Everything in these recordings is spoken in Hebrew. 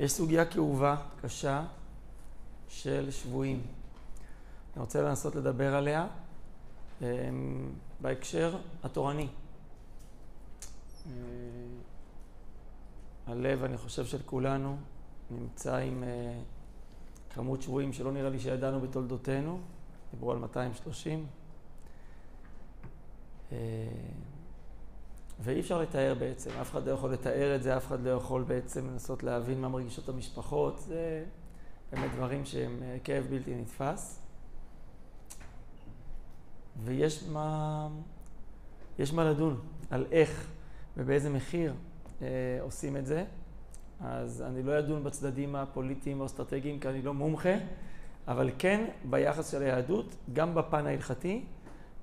יש סוגיה כאובה, קשה, של שבויים. אני רוצה לנסות לדבר עליה אמ, בהקשר התורני. אה, הלב, אני חושב, של כולנו נמצא עם אה, כמות שבויים שלא נראה לי שידענו בתולדותינו, דיברו על 230. ואי אפשר לתאר בעצם, אף אחד לא יכול לתאר את זה, אף אחד לא יכול בעצם לנסות להבין מה מרגישות המשפחות, זה באמת דברים שהם אה, כאב בלתי נתפס. ויש מה, יש מה לדון על איך ובאיזה מחיר אה, עושים את זה. אז אני לא אדון בצדדים הפוליטיים או האסטרטגיים כי אני לא מומחה, אבל כן ביחס של היהדות, גם בפן ההלכתי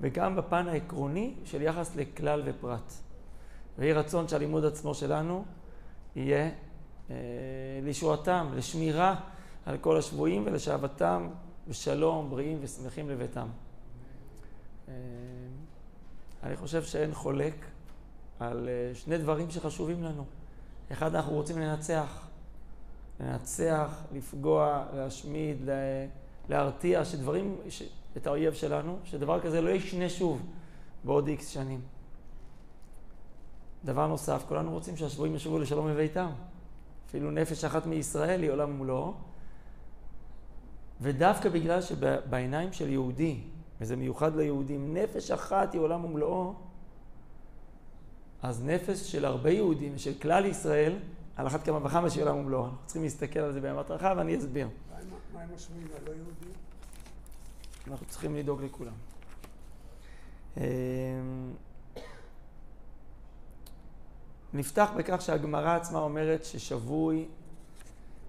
וגם בפן העקרוני של יחס לכלל ופרט. ויהי רצון שהלימוד עצמו שלנו יהיה אה, לישועתם, לשמירה על כל השבויים ולשאבתם בשלום, בריאים ושמחים לביתם. אה, אני חושב שאין חולק על אה, שני דברים שחשובים לנו. אחד, אנחנו רוצים לנצח. לנצח, לפגוע, להשמיד, להרתיע, שדברים, ש... את האויב שלנו, שדבר כזה לא ישנה שוב בעוד איקס שנים. דבר נוסף, כולנו רוצים שהשבויים ישובו לשלום בביתם. אפילו נפש אחת מישראל היא עולם ומלואו. ודווקא בגלל שבעיניים של יהודי, וזה מיוחד ליהודים, נפש אחת היא עולם ומלואו, אז נפש של הרבה יהודים ושל כלל ישראל, על אחת כמה וכמה שהיא עולם ומלואו. אנחנו צריכים להסתכל על זה במבט רחב ואני אסביר. מה עם השבויים הלא יהודים? אנחנו צריכים לדאוג לכולם. נפתח בכך שהגמרא עצמה אומרת ששבוי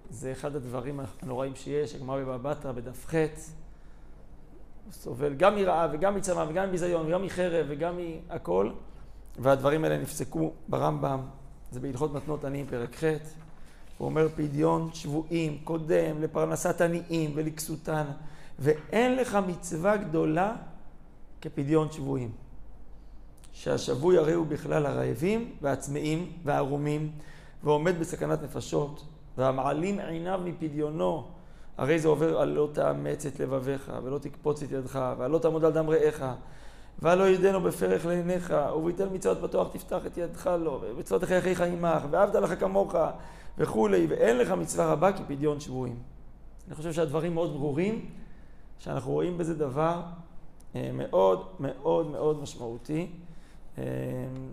זה אחד הדברים הנוראים שיש, הגמרא בבא בתרא בדף ח', הוא סובל גם מרעב וגם מצמא וגם מביזיון וגם מחרב וגם מהכל, והדברים האלה נפסקו ברמב"ם, זה בהלכות מתנות עניים פרק ח', הוא אומר פדיון שבויים קודם לפרנסת עניים ולכסותן, ואין לך מצווה גדולה כפדיון שבויים. שהשבוי הרי הוא בכלל הרעבים והצמאים והערומים, ועומד בסכנת נפשות, והמעלים עיניו מפדיונו, הרי זה עובר על לא תאמץ את לבביך, ולא תקפוץ את ידך, ועל לא תעמוד על דם רעך, ועל לא ידנו בפרך לעיניך, וביטל מצוות פתוח תפתח את ידך לו, ומצוות אחי אחיך עמך, ואהבת לך כמוך, וכולי, ואין לך מצווה רבה כפדיון שבויים. אני חושב שהדברים מאוד ברורים, שאנחנו רואים בזה דבר אה, מאוד מאוד מאוד משמעותי. אה,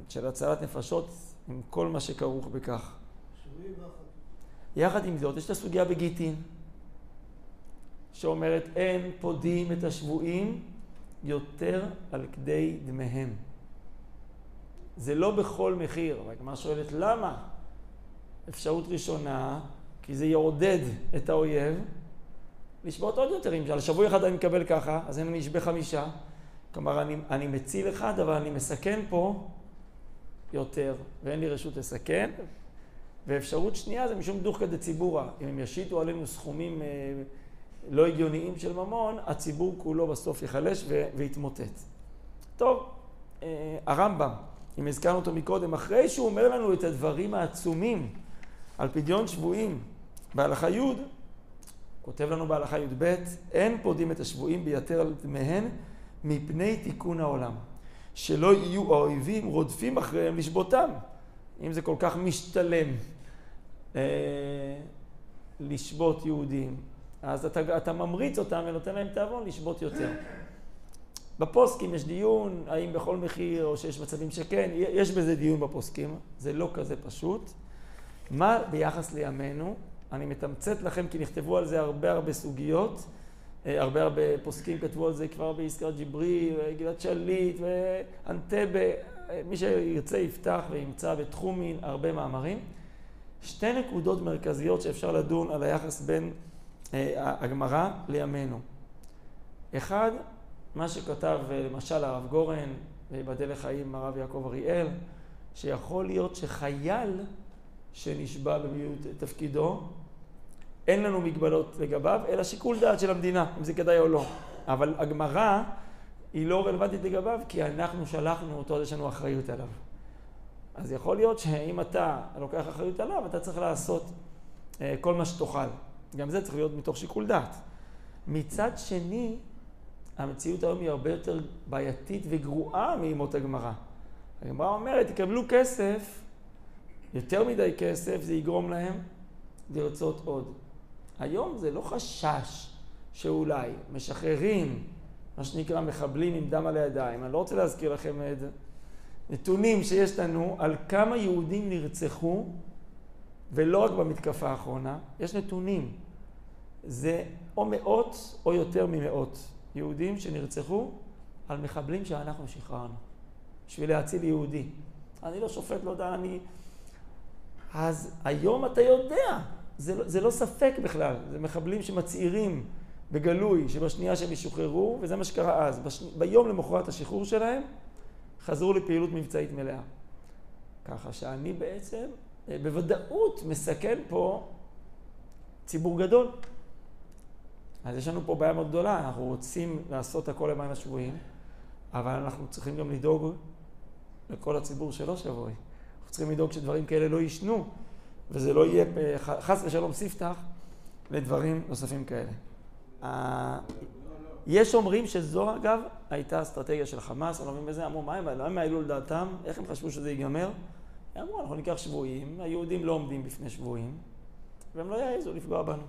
של הצלת נפשות עם כל מה שכרוך בכך. יחד עם זאת, יש את הסוגיה בגיטין, שאומרת אין פודים את השבויים יותר על כדי דמיהם. זה לא בכל מחיר, אבל הגמרא שואלת למה? אפשרות ראשונה, כי זה יעודד את האויב לשבות עוד יותר. אם על שבוע אחד אני מקבל ככה, אז אני אשבה חמישה. כלומר, אני, אני מציל אחד, אבל אני מסכן פה יותר, ואין לי רשות לסכן. ואפשרות שנייה זה משום דוחקא דציבורא. אם הם ישיתו עלינו סכומים אה, לא הגיוניים של ממון, הציבור כולו בסוף ייחלש ויתמוטט. טוב, אה, הרמב"ם, אם הזכרנו אותו מקודם, אחרי שהוא אומר לנו את הדברים העצומים על פדיון שבויים בהלכה י', כותב לנו בהלכה י"ב, אין פודים את השבויים ביתר על דמיהן מפני תיקון העולם. שלא יהיו האויבים רודפים אחריהם לשבותם. אם זה כל כך משתלם אה, לשבות יהודים, אז אתה, אתה ממריץ אותם ונותן להם תיאבון לשבות יותר. בפוסקים יש דיון, האם בכל מחיר, או שיש מצבים שכן, יש בזה דיון בפוסקים, זה לא כזה פשוט. מה ביחס לימינו? אני מתמצת לכם כי נכתבו על זה הרבה הרבה סוגיות. אה, הרבה הרבה פוסקים כתבו על זה כבר בעסקת ג'יברי, גלעד שליט ואנטבה, אה, מי שירצה יפתח וימצא בתחומין הרבה מאמרים. שתי נקודות מרכזיות שאפשר לדון על היחס בין אה, הגמרא לימינו. אחד, מה שכתב למשל הרב גורן, ויבדל לחיים הרב יעקב אריאל, שיכול להיות שחייל שנשבע במיעוט תפקידו, אין לנו מגבלות לגביו, אלא שיקול דעת של המדינה, אם זה כדאי או לא. אבל הגמרא היא לא רלוונטית לגביו, כי אנחנו שלחנו אותו, אז יש לנו אחריות עליו. אז יכול להיות שאם אתה לוקח אחריות עליו, אתה צריך לעשות אה, כל מה שתאכל. גם זה צריך להיות מתוך שיקול דעת. מצד שני, המציאות היום היא הרבה יותר בעייתית וגרועה מימות הגמרא. הגמרא אומרת, יקבלו כסף, יותר מדי כסף, זה יגרום להם לרצות עוד. היום זה לא חשש שאולי משחררים, מה שנקרא מחבלים עם דם על הידיים. אני לא רוצה להזכיר לכם את. נתונים שיש לנו על כמה יהודים נרצחו, ולא רק במתקפה האחרונה, יש נתונים. זה או מאות או יותר ממאות יהודים שנרצחו על מחבלים שאנחנו שחררנו, בשביל להציל יהודי. אני לא שופט, לא יודע, אני... אז היום אתה יודע, זה, לא, זה לא ספק בכלל, זה מחבלים שמצהירים בגלוי שבשנייה שהם ישוחררו, וזה מה שקרה אז. בש... ביום למחרת השחרור שלהם, חזרו לפעילות מבצעית מלאה. ככה שאני בעצם אה, בוודאות מסכן פה ציבור גדול. אז יש לנו פה בעיה מאוד גדולה, אנחנו רוצים לעשות הכל למען השבויים, אבל אנחנו צריכים גם לדאוג לכל הציבור שלא שבוי. אנחנו צריכים לדאוג שדברים כאלה לא יישנו, וזה לא יהיה חס ושלום ספתח לדברים נוספים כאלה. יש אומרים שזו אגב הייתה אסטרטגיה של חמאס, אני לא מבין בזה, אמרו מה הם, למה העלו לדעתם, איך הם חשבו שזה ייגמר? הם אמרו אנחנו ניקח שבויים, היהודים לא עומדים בפני שבויים, והם לא יעזו לפגוע בנו.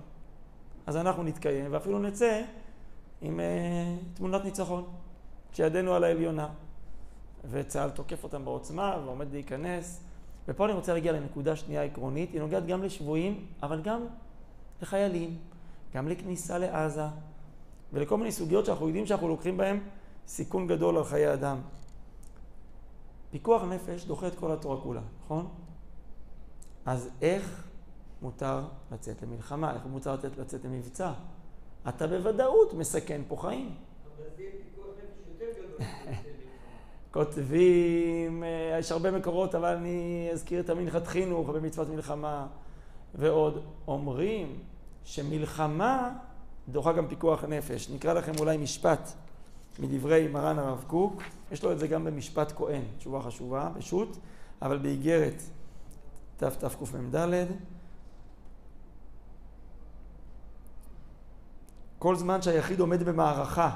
אז אנחנו נתקיים ואפילו נצא עם uh, תמונת ניצחון, כשידנו על העליונה. וצה"ל תוקף אותם בעוצמה ועומד להיכנס. ופה אני רוצה להגיע לנקודה שנייה עקרונית, היא נוגעת גם לשבויים, אבל גם לחיילים, גם לכניסה לעזה, ולכל מיני סוגיות שאנחנו יודעים שאנחנו לוקחים בהן סיכון גדול על חיי אדם. פיקוח נפש דוחה את כל התורה כולה, נכון? אז איך מותר לצאת למלחמה? איך מותר לצאת, לצאת למבצע? אתה בוודאות מסכן פה חיים. אבל זה פיקוח נפש יותר גדול. כותבים, אה, יש הרבה מקורות, אבל אני אזכיר את המנחת חינוך במצוות מלחמה ועוד. אומרים שמלחמה דוחה גם פיקוח נפש. נקרא לכם אולי משפט מדברי מרן הרב קוק, יש לו את זה גם במשפט כהן, תשובה חשובה, פשוט, אבל באיגרת תתקמ"ד. כל זמן שהיחיד עומד במערכה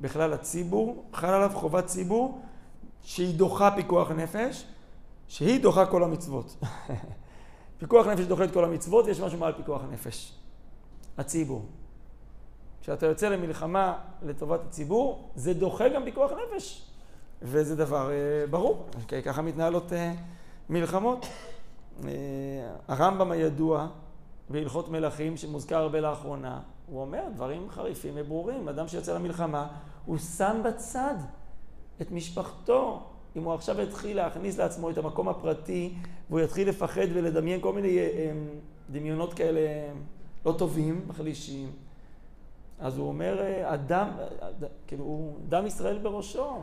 בכלל הציבור, חל עליו חובת ציבור שהיא דוחה פיקוח נפש, שהיא דוחה כל המצוות. פיקוח נפש דוחה את כל המצוות, יש משהו מעל פיקוח נפש. הציבור. כשאתה יוצא למלחמה לטובת הציבור, זה דוחה גם פיקוח נפש. וזה דבר אה, ברור, okay, אוקיי, ככה מתנהלות אה, מלחמות. אה, הרמב"ם הידוע בהלכות מלכים, שמוזכר הרבה לאחרונה, הוא אומר דברים חריפים וברורים. אדם שיוצא למלחמה, הוא שם בצד את משפחתו. אם הוא עכשיו יתחיל להכניס לעצמו את המקום הפרטי, והוא יתחיל לפחד ולדמיין כל מיני אה, דמיונות כאלה לא טובים, מחלישים, אז הוא אומר, אה, אדם, כאילו, הוא דם ישראל בראשו.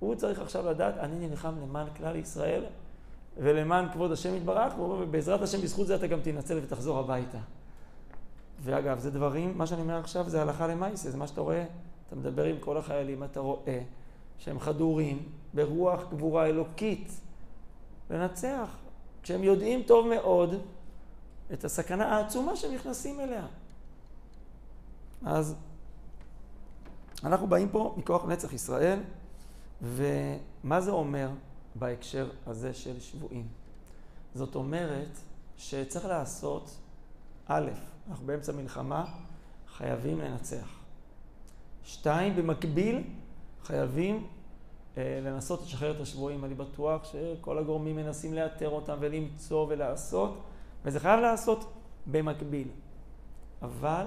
הוא צריך עכשיו לדעת, אני נלחם למען כלל ישראל ולמען כבוד השם יתברך, והוא אומר, ובעזרת השם, בזכות זה אתה גם תנצל ותחזור הביתה. ואגב, זה דברים, מה שאני אומר עכשיו זה הלכה למעשה, זה מה שאתה רואה. אתה מדבר עם כל החיילים, אתה רואה שהם חדורים ברוח גבורה אלוקית לנצח, כשהם יודעים טוב מאוד את הסכנה העצומה שהם נכנסים אליה. אז אנחנו באים פה מכוח נצח ישראל, ומה זה אומר בהקשר הזה של שבויים? זאת אומרת שצריך לעשות, א', אנחנו באמצע מלחמה, חייבים לנצח. שתיים, במקביל, חייבים אה, לנסות לשחרר את השבויים. אני בטוח שכל הגורמים מנסים לאתר אותם ולמצוא ולעשות, וזה חייב לעשות במקביל. אבל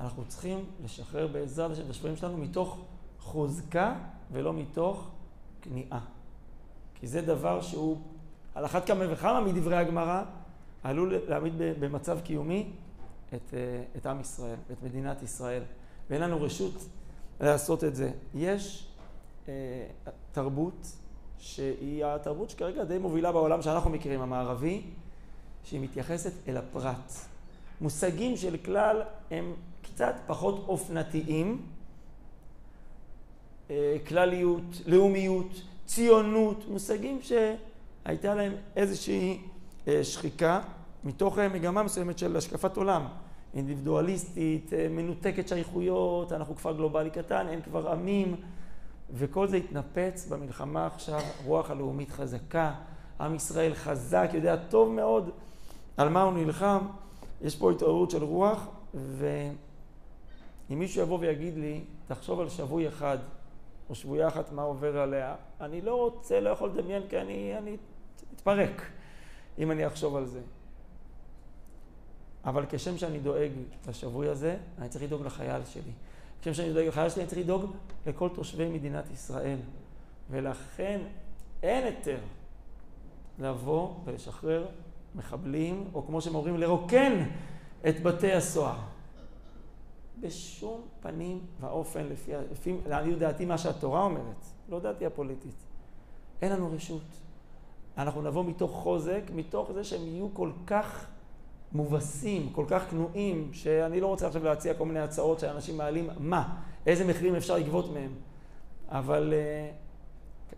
אנחנו צריכים לשחרר בעזרת השם את השבויים שלנו מתוך חוזקה ולא מתוך כניעה. כי זה דבר שהוא, על אחת כמה וכמה מדברי הגמרא, עלול להעמיד במצב קיומי את, אה, את עם ישראל, את מדינת ישראל. ואין לנו רשות לעשות את זה. יש אה, תרבות שהיא התרבות שכרגע די מובילה בעולם שאנחנו מכירים, המערבי, שהיא מתייחסת אל הפרט. מושגים של כלל הם קצת פחות אופנתיים, אה, כלליות, לאומיות, ציונות, מושגים שהייתה להם איזושהי אה, שחיקה מתוך אה, מגמה מסוימת של השקפת עולם, אינדיבידואליסטית, אה, מנותקת שייכויות, אנחנו כפר גלובלי קטן, אין כבר עמים, וכל זה התנפץ במלחמה עכשיו, רוח הלאומית חזקה, עם ישראל חזק, יודע טוב מאוד על מה הוא נלחם, יש פה התעוררות של רוח, ואם מישהו יבוא ויגיד לי, תחשוב על שבוי אחד, או שבויה אחת, מה עובר עליה, אני לא רוצה, לא יכול לדמיין, כי אני, אני אתפרק אם אני אחשוב על זה. אבל כשם שאני דואג לשבוי הזה, אני צריך לדאוג לחייל שלי. כשם שאני דואג לחייל שלי, אני צריך לדאוג לכל תושבי מדינת ישראל. ולכן אין היתר לבוא ולשחרר מחבלים, או כמו שהם אומרים, לרוקן את בתי הסוהר. בשום פנים ואופן, לפי, לפי לעניות דעתי, מה שהתורה אומרת, לא דעתי הפוליטית. אין לנו רשות. אנחנו נבוא מתוך חוזק, מתוך זה שהם יהיו כל כך מובסים, כל כך כנועים, שאני לא רוצה עכשיו להציע כל מיני הצעות שאנשים מעלים, מה, איזה מחירים אפשר לגבות מהם. אבל uh,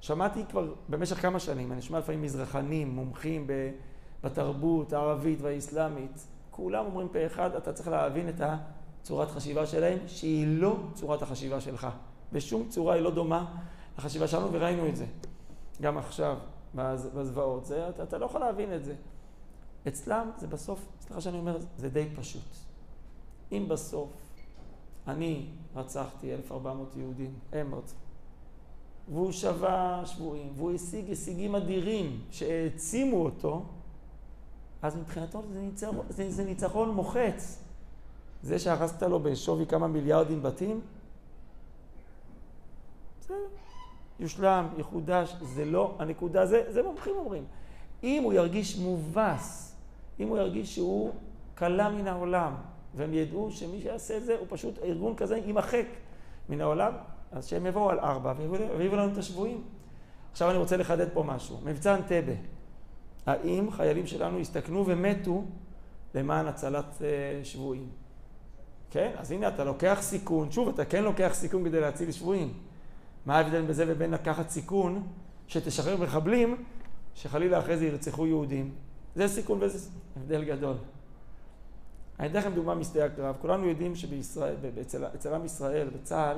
שמעתי כבר במשך כמה שנים, אני שומע לפעמים מזרחנים, מומחים בתרבות הערבית והאסלאמית, כולם אומרים פה אחד, אתה צריך להבין את הצורת חשיבה שלהם, שהיא לא צורת החשיבה שלך. בשום צורה היא לא דומה לחשיבה שלנו, וראינו את זה גם עכשיו בזוועות. זה, אתה, אתה לא יכול להבין את זה. אצלם זה בסוף, סליחה שאני אומר, זה די פשוט. אם בסוף אני רצחתי 1,400 יהודים, הם רצחו, והוא שבה שבויים, והוא השיג הישגים אדירים שהעצימו אותו, אז מבחינתו זה ניצחון, זה, זה ניצחון מוחץ. זה שהרסת לו בשווי כמה מיליארדים בתים, בסדר, יושלם, יחודש, זה לא הנקודה, זה, זה מומחים אומרים. אם הוא ירגיש מובס, אם הוא ירגיש שהוא כלה מן העולם, והם ידעו שמי שיעשה את זה הוא פשוט, ארגון כזה יימחק מן העולם, אז שהם יבואו על ארבע ויביאו לנו את השבויים. עכשיו אני רוצה לחדד פה משהו. מבצע אנטבה. האם חיילים שלנו הסתכנו ומתו למען הצלת אה, שבויים? כן? אז הנה אתה לוקח סיכון, שוב, אתה כן לוקח סיכון כדי להציל שבויים. מה ההבדל בזה ובין לקחת סיכון שתשחרר מחבלים שחלילה אחרי זה ירצחו יהודים? זה סיכון וזה הבדל גדול. אני אתן לכם דוגמה משדה הקרב. כולנו יודעים שבישראל, אצל עם ישראל, בצה"ל,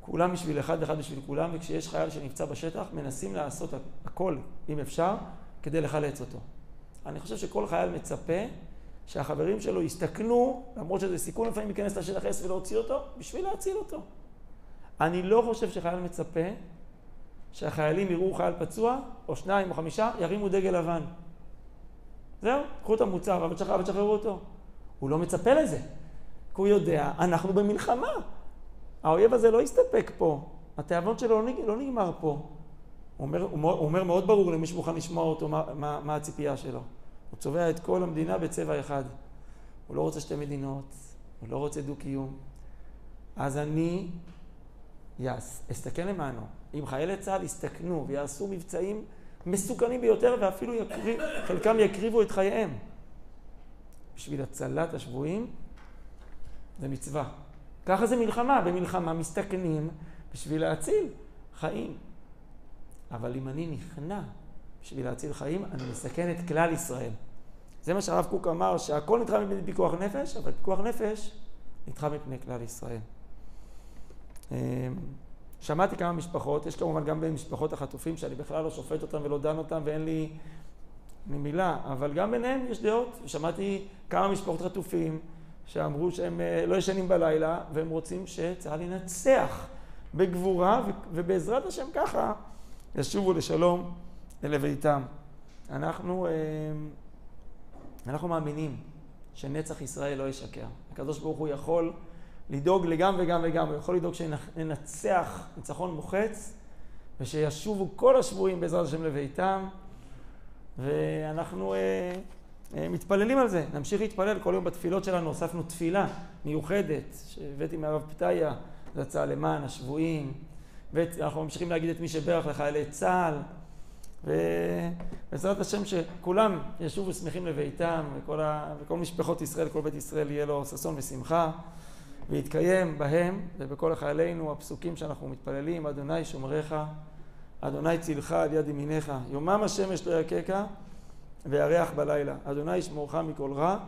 כולם בשביל אחד ואחד בשביל כולם, וכשיש חייל שנפצע בשטח, מנסים לעשות הכל, אם אפשר, כדי לחלץ אותו. אני חושב שכל חייל מצפה שהחברים שלו יסתכנו, למרות שזה סיכון לפעמים להיכנס לשטח אס ולהוציא אותו, בשביל להציל אותו. אני לא חושב שחייל מצפה שהחיילים יראו חייל פצוע, או שניים או חמישה, ירימו דגל לבן. זהו, קחו את המוצר, אבל תשחררו אותו. הוא לא מצפה לזה. כי הוא יודע, אנחנו במלחמה. האויב הזה לא יסתפק פה. התיאבון שלו לא, לא נגמר פה. הוא אומר, הוא אומר מאוד ברור למי שמוכן לשמוע אותו מה, מה, מה הציפייה שלו. הוא צובע את כל המדינה בצבע אחד. הוא לא רוצה שתי מדינות, הוא לא רוצה דו-קיום. אז אני יס, אסתכן למענו. אם חיילי צה"ל יסתכנו ויעשו מבצעים מסוכנים ביותר, ואפילו יקריב, חלקם יקריבו את חייהם בשביל הצלת השבויים, זה מצווה. ככה זה מלחמה, במלחמה מסתכנים בשביל להציל חיים. אבל אם אני נכנע בשביל להציל חיים, אני מסכן את כלל ישראל. זה מה שהרב קוק אמר, שהכל נדחה מפני פיקוח נפש, אבל פיקוח נפש נדחה מפני כלל ישראל. שמעתי כמה משפחות, יש כמובן גם במשפחות החטופים, שאני בכלל לא שופט אותם ולא דן אותם ואין לי מילה, אבל גם ביניהם יש דעות. שמעתי כמה משפחות חטופים שאמרו שהם אה, לא ישנים בלילה והם רוצים שצה"ל ינצח בגבורה ובעזרת השם ככה ישובו לשלום לביתם. אנחנו, אה, אנחנו מאמינים שנצח ישראל לא ישקר. הקדוש ברוך הוא יכול לדאוג לגם וגם וגם, הוא יכול לדאוג שננצח ניצחון מוחץ ושישובו כל השבויים בעזרת השם לביתם. ואנחנו אה, אה, מתפללים על זה, נמשיך להתפלל. כל יום בתפילות שלנו, הוספנו תפילה מיוחדת שהבאתי מהרב פתיה, זצ"ל למען השבויים. ואנחנו ממשיכים להגיד את מי שברך לחיילי צה"ל. ובעזרת השם שכולם ישובו שמחים לביתם וכל, ה... וכל משפחות ישראל, כל בית ישראל יהיה לו ששון ושמחה ויתקיים בהם ובכל חיילינו הפסוקים שאנחנו מתפללים, אדוני שומריך, אדוני צילך על יד ימיניך, יומם השמש לא יככה וירח בלילה. אדוני ישמורך מכל רע,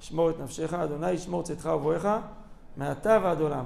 שמור את נפשך, אדוני ישמור צאתך ובואך, מעתה ועד עולם.